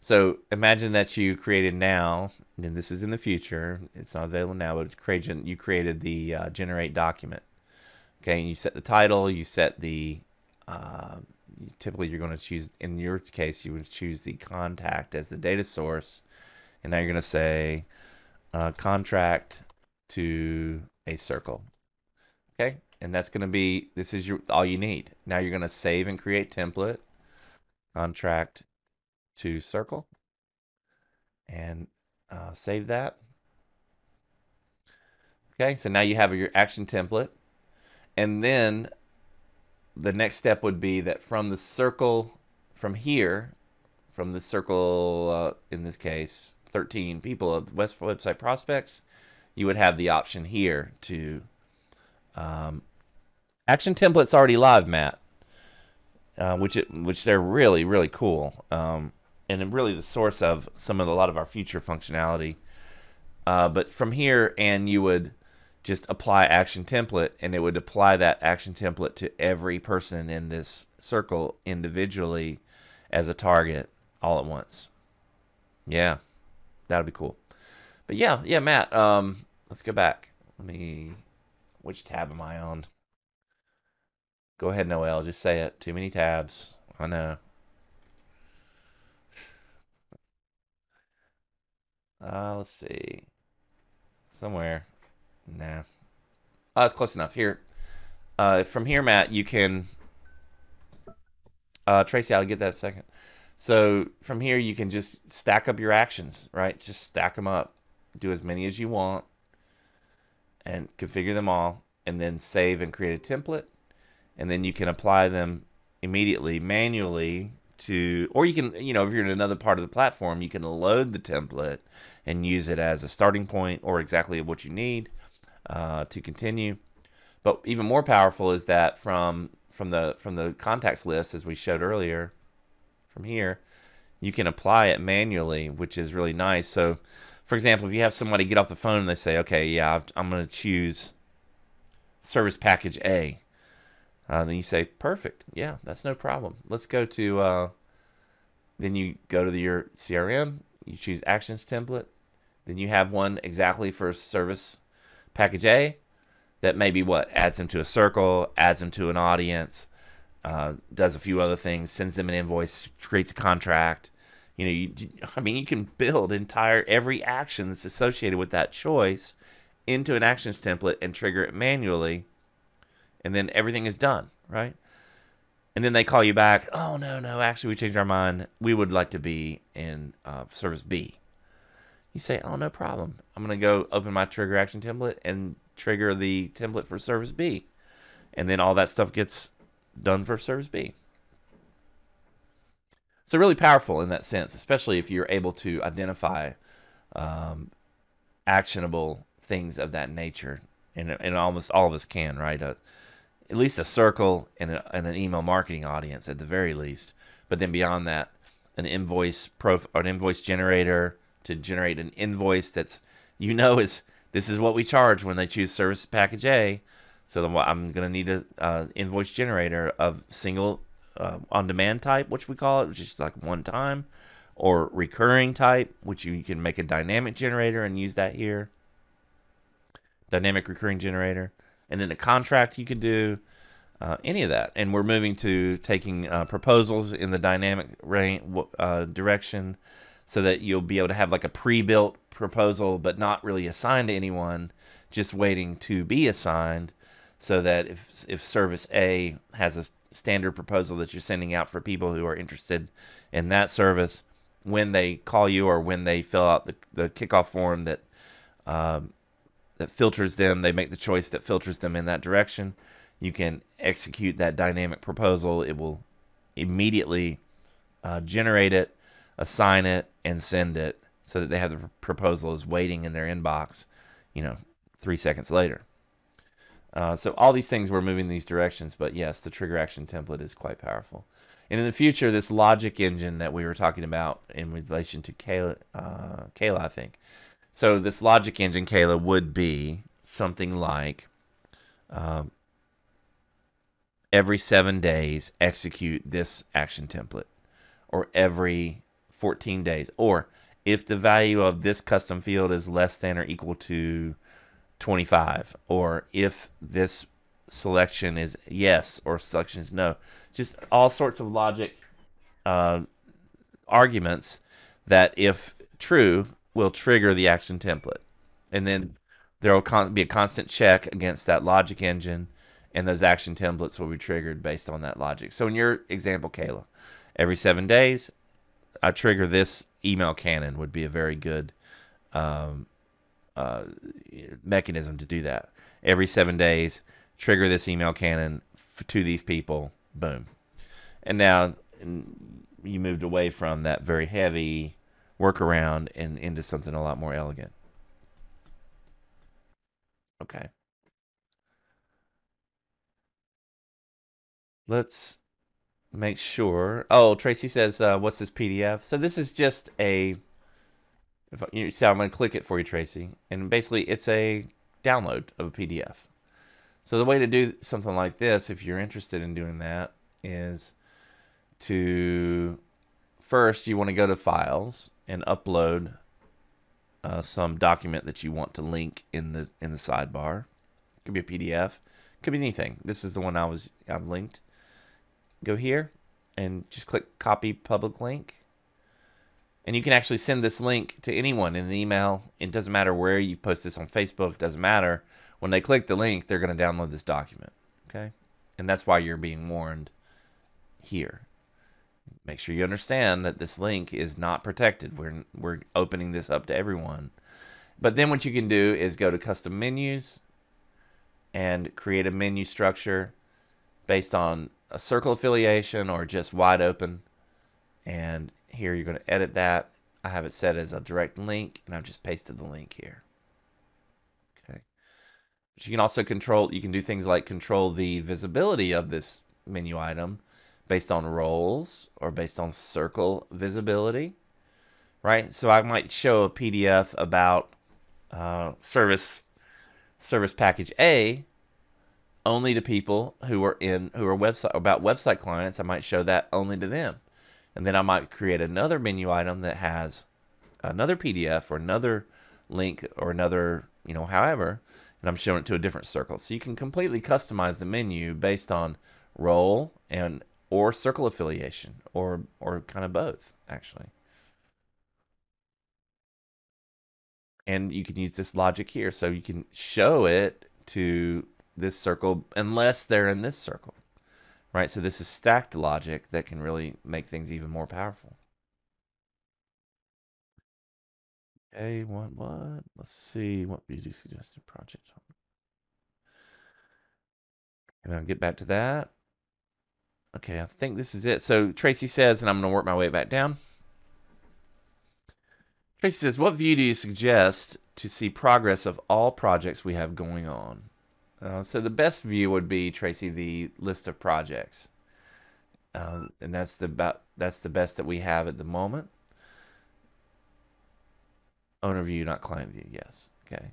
Speaker 1: So imagine that you created now, and this is in the future. It's not available now, but created, you created the uh, generate document. Okay, and you set the title. You set the. Uh, typically, you're going to choose. In your case, you would choose the contact as the data source, and now you're going to say uh, contract to a circle. Okay, and that's going to be, this is your all you need. Now you're going to save and create template, contract to circle, and uh, save that. Okay, so now you have your action template. And then the next step would be that from the circle, from here, from the circle, uh, in this case, 13 people of West website prospects, you would have the option here to um, action templates already live, Matt, uh, which it, which they're really really cool, um, and really the source of some of a lot of our future functionality. Uh, but from here, and you would just apply action template, and it would apply that action template to every person in this circle individually as a target all at once. Yeah, that'd be cool. But yeah, yeah, Matt. Um, let's go back. Let me. Which tab am I on? Go ahead, Noel. Just say it. Too many tabs. I know. Uh, let's see. Somewhere. Nah. Oh, that's close enough. Here. Uh, from here, Matt, you can. Uh, Tracy, I'll get that second. So from here, you can just stack up your actions, right? Just stack them up. Do as many as you want and configure them all and then save and create a template. And then you can apply them immediately manually to, or you can, you know, if you're in another part of the platform, you can load the template and use it as a starting point or exactly what you need uh, to continue. But even more powerful is that from from the from the contacts list, as we showed earlier, from here, you can apply it manually, which is really nice. So, for example, if you have somebody get off the phone and they say, "Okay, yeah, I'm going to choose service package A," uh, then you say, "Perfect, yeah, that's no problem. Let's go to." Uh, then you go to the, your CRM, you choose Actions template, then you have one exactly for service package A that maybe what adds them to a circle, adds them to an audience, uh, does a few other things, sends them an invoice, creates a contract. You know, you, I mean, you can build entire every action that's associated with that choice into an actions template and trigger it manually, and then everything is done, right? And then they call you back. Oh no, no, actually, we changed our mind. We would like to be in uh, service B. You say, oh no problem. I'm gonna go open my trigger action template and trigger the template for service B. And then all that stuff gets done for service B. So really powerful in that sense, especially if you're able to identify um, actionable things of that nature. And, and almost all of us can, right? Uh, at least a circle and, a, and, an email marketing audience at the very least. But then beyond that, an invoice prof, an invoice generator to generate an invoice that's you know is this is what we charge when they choose service package A. So then I'm going to need an uh, invoice generator of single uh, on-demand type, which we call it, which is like one time, or recurring type, which you can make a dynamic generator and use that here. Dynamic recurring generator. And then a contract you could do, uh, any of that. And we're moving to taking uh, proposals in the dynamic uh, direction so that you'll be able to have like a pre-built proposal, but not really assigned to anyone, just waiting to be assigned, so that if if Service A has a standard proposal that you're sending out for people who are interested in that service, when they call you or when they fill out the, the kickoff form that um, that filters them, they make the choice that filters them in that direction. You can execute that dynamic proposal. It will immediately uh, generate it, assign it, and send it so that they have the proposal is waiting in their inbox, you know, three seconds later. Uh, so all these things we're moving these directions, but yes, the trigger action template is quite powerful. And in the future, this logic engine that we were talking about in relation to Kayla, uh, Kayla, I think. So this logic engine, Kayla, would be something like um, every seven days execute this action template, or every 14 days, or if the value of this custom field is less than or equal to 25 or if this selection is yes or selection is no. Just all sorts of logic uh, arguments that if true will trigger the action template and then there will con- be a constant check against that logic engine and those action templates will be triggered based on that logic so in your example kayla every seven days I trigger this email cannon would be a very good um, uh, mechanism to do that. Every seven days, trigger this email cannon f- to these people. Boom. And now you moved away from that very heavy work around and into something a lot more elegant. Okay. Let's make sure. Oh, Tracy says, uh, "What's this PDF?" So this is just a. If you see, I'm going to click it for you, Tracy, and basically it's a download of a PDF. So the way to do something like this, if you're interested in doing that, is to first you want to go to Files and upload uh, some document that you want to link in the in the sidebar. It could be a PDF, could be anything. This is the one I was I've linked. Go here and just click Copy Public Link. And you can actually send this link to anyone in an email. It doesn't matter where you post this on Facebook. It doesn't matter. When they click the link, they're going to download this document. Okay? And that's why you're being warned here. Make sure you understand that this link is not protected. We're, we're opening this up to everyone. But then what you can do is go to custom menus and create a menu structure based on a circle affiliation or just wide open. And here you're going to edit that. I have it set as a direct link and I've just pasted the link here. Okay. But you can also control, you can do things like control the visibility of this menu item based on roles or based on circle visibility, right? So I might show a PDF about uh, service service package A only to people who are in who are website about website clients. I might show that only to them, and then I might create another menu item that has another PDF or another link or another you know however and I'm showing it to a different circle. So you can completely customize the menu based on role and or circle affiliation or or kind of both actually. And you can use this logic here. So you can show it to this circle unless they're in this circle. Right? So this is stacked logic that can really make things even more powerful. Okay, what, what? Let's see what beauty suggested project. And I'll get back to that. Okay, I think this is it. So Tracy says, and I'm going to work my way back down. Tracy says, what view do you suggest to see progress of all projects we have going on? Uh, so the best view would be, Tracy, the list of projects. Uh, and that's the about that's the best that we have at the moment. Owner view, not client view. Yes. Okay.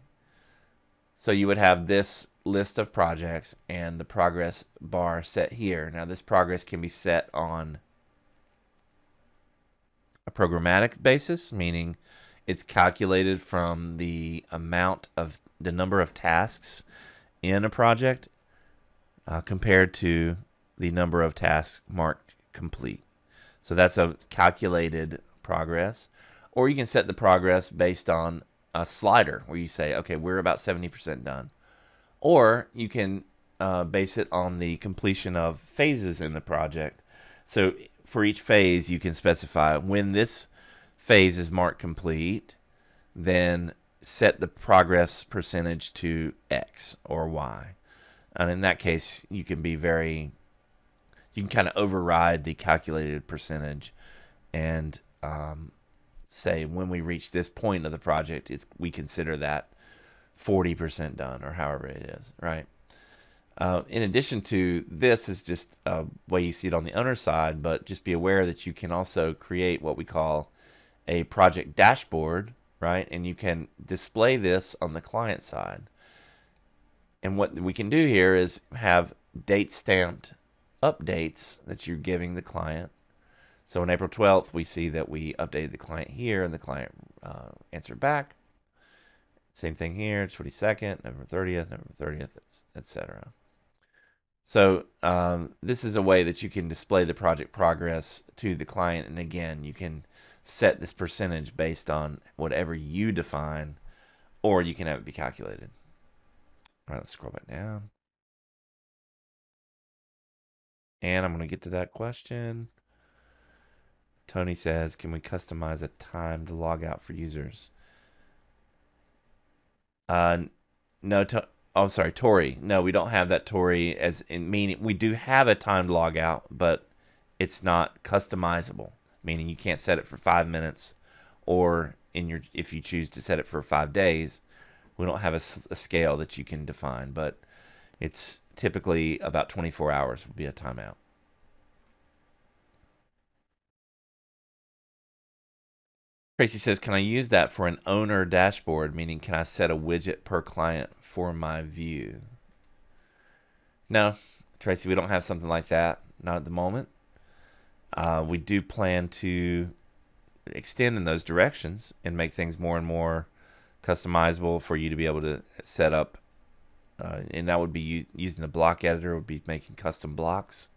Speaker 1: So you would have this list of projects and the progress bar set here. Now this progress can be set on a programmatic basis, meaning it's calculated from the amount of the number of tasks in a project uh, compared to the number of tasks marked complete. So that's a calculated progress. Or you can set the progress based on a slider where you say, okay, we're about 70% done. Or you can uh, base it on the completion of phases in the project. So for each phase, you can specify when this phase is marked complete, then set the progress percentage to X or Y. And in that case, you can be very, you can kind of override the calculated percentage and um, say when we reach this point of the project, it's we consider that 40% done or however it is, right? Uh, in addition to this is just a way you see it on the owner side, but just be aware that you can also create what we call a project dashboard, right? And you can display this on the client side. And what we can do here is have date stamped updates that you're giving the client so on April 12th, we see that we updated the client here and the client uh, answered back. Same thing here, 22nd, November 30th, November 30th, etc. So um, this is a way that you can display the project progress to the client. And again, you can set this percentage based on whatever you define, or you can have it be calculated. All right, let's scroll back down. And I'm going to get to that question. Tony says, can we customize a time to log out for users? Uh, no, to, oh, sorry, Tori. No, we don't have that, Tori. As in meaning, we do have a timed logout, but it's not customizable. Meaning, you can't set it for five minutes or in your if you choose to set it for five days, we don't have a, a scale that you can define, but it's typically about 24 hours would be a timeout. Tracy says, Can I use that for an owner dashboard? Meaning, can I set a widget per client for my view? No, Tracy, we don't have something like that. Not at the moment. Uh, we do plan to extend in those directions and make things more and more customizable for you to be able to set up. Uh, and that would be using the block editor, would be making custom blocks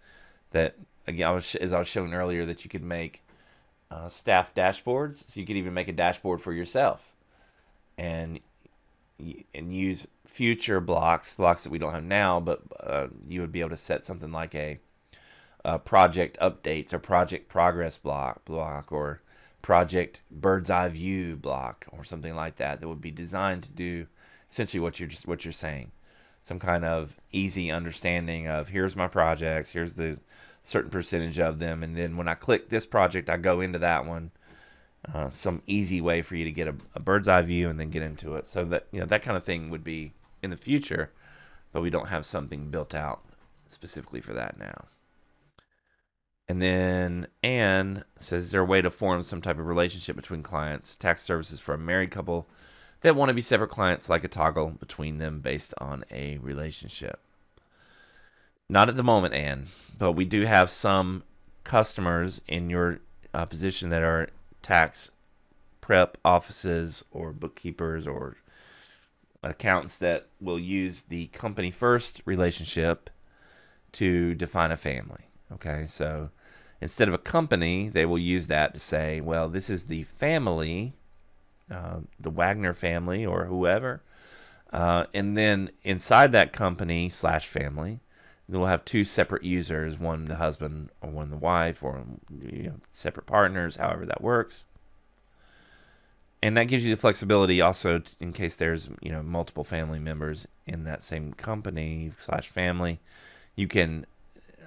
Speaker 1: that, again, I was, as I was showing earlier, that you could make uh, staff dashboards. So you could even make a dashboard for yourself, and and use future blocks, blocks that we don't have now, but uh, you would be able to set something like a, a, project updates or project progress block, block or project bird's eye view block or something like that that would be designed to do essentially what you're just what you're saying some kind of easy understanding of here's my projects here's the certain percentage of them. And then when I click this project, I go into that one. Uh, some easy way for you to get a, a, bird's eye view and then get into it. So that you know that kind of thing would be in the future, but we don't have something built out specifically for that now. And then Anne says, Is there a way to form some type of relationship between clients, tax services for a married couple that want to be separate clients, like a toggle between them based on a relationship? Not at the moment, Anne, but we do have some customers in your uh, position that are tax prep offices or bookkeepers or accountants that will use the company first relationship to define a family. Okay, so instead of a company, they will use that to say, well, this is the family, uh, the Wagner family or whoever. Uh, and then inside that company slash family, we'll have two separate users, one the husband or one the wife, or you know, separate partners, however that works. And that gives you the flexibility also in case there's you know multiple family members in that same company slash family. You can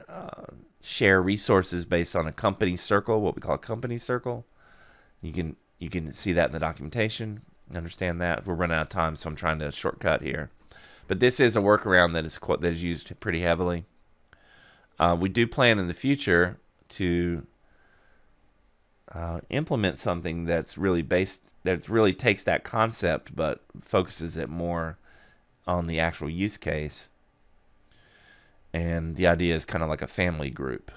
Speaker 1: uh, share resources based on a company circle, what we call a company circle. You can you can see that in the documentation. Understand that. We're running out of time, so I'm trying to shortcut here. But this is a workaround that is that is used pretty heavily. Uh, we do plan in the future to uh, implement something that's really based that really takes that concept but focuses it more on the actual use case. And the idea is kind of like a family group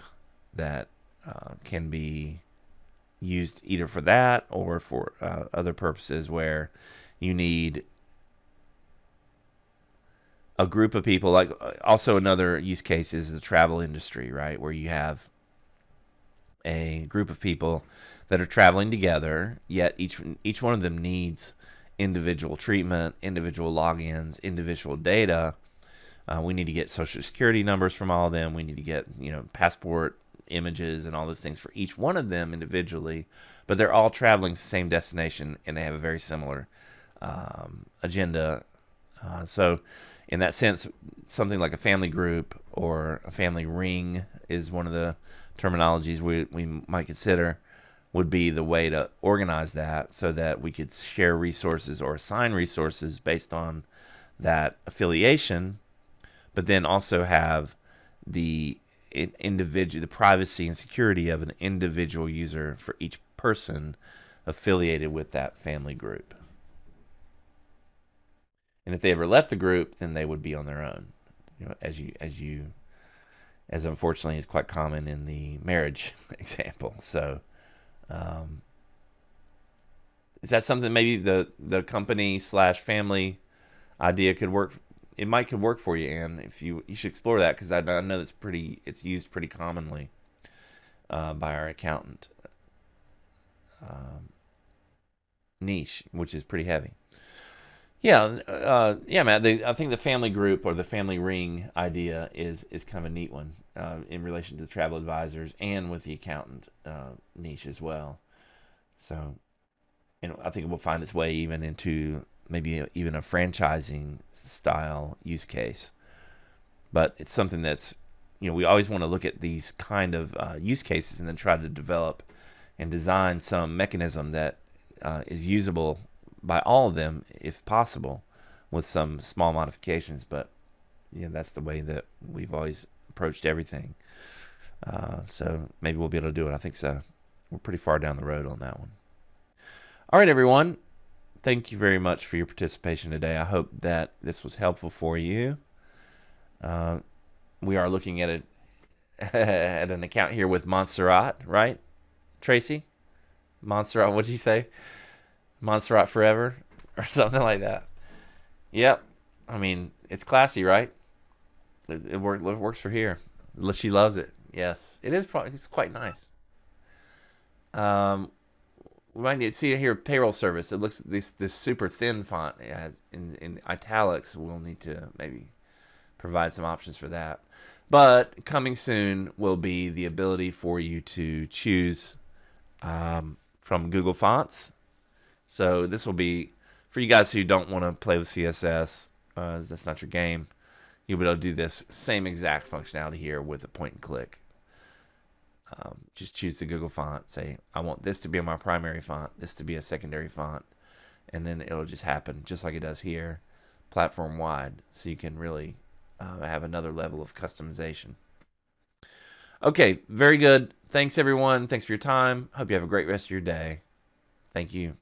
Speaker 1: that uh, can be used either for that or for uh, other purposes where you need a group of people like also another use case is the travel industry right? Where you have a group of people that are traveling together yet each each one of them needs individual treatment individual logins individual data. Uh, we need to get social security numbers from all of them. We need to get you know passport images and all those things for each one of them individually but they're all traveling the same destination and they have a very similar um, agenda. Uh, so in that sense, something like a family group or a family ring is one of the terminologies we, we might consider would be the way to organize that so that we could share resources or assign resources based on that affiliation, but then also have the individual, the privacy and security of an individual user for each person affiliated with that family group. And if they ever left the group, then they would be on their own. You know, as you as you as unfortunately is quite common in the marriage example. So um, is that something maybe the the company slash family idea could work it might could work for you Anne if you you should explore that because I, I, know that's pretty it's used pretty commonly uh, by our accountant um, niche which is pretty heavy yeah, uh, yeah, Matt. The, I think the family group or the family ring idea is is kind of a neat one uh, in relation to the travel advisors and with the accountant uh, niche as well. So, know, I think it will find its way even into maybe even a franchising style use case. But it's something that's you know we always want to look at these kind of uh, use cases and then try to develop and design some mechanism that uh, is usable by all of them if possible, with some small modifications. But yeah, that's the way that we've always approached everything. Uh, so maybe we'll be able to do it. I think so. We're pretty far down the road on that one. All right, everyone. Thank you very much for your participation today. I hope that this was helpful for you. Uh, we are looking at it at an account here with Montserrat, right, Tracy? Montserrat, what'd you say? Montserrat forever or something like that. Yep. I mean, it's classy, right? It, it, work, it works for here. She loves it. Yes, it is. It's quite nice. Um, we might need to see here payroll service. It looks this this super thin font it has in in italics. We'll need to maybe provide some options for that. But coming soon will be the ability for you to choose um, from Google Fonts. So this will be for you guys who don't want to play with CSS. Uh, that's not your game. You'll be able to do this same exact functionality here with a point and click. Um, just choose the Google font. Say, I want this to be my primary font, this to be a secondary font, and then it'll just happen just like it does here, platform wide. So you can really uh, have another level of customization. Okay, very good. Thanks, everyone. Thanks for your time. Hope you have a great rest of your day. Thank you.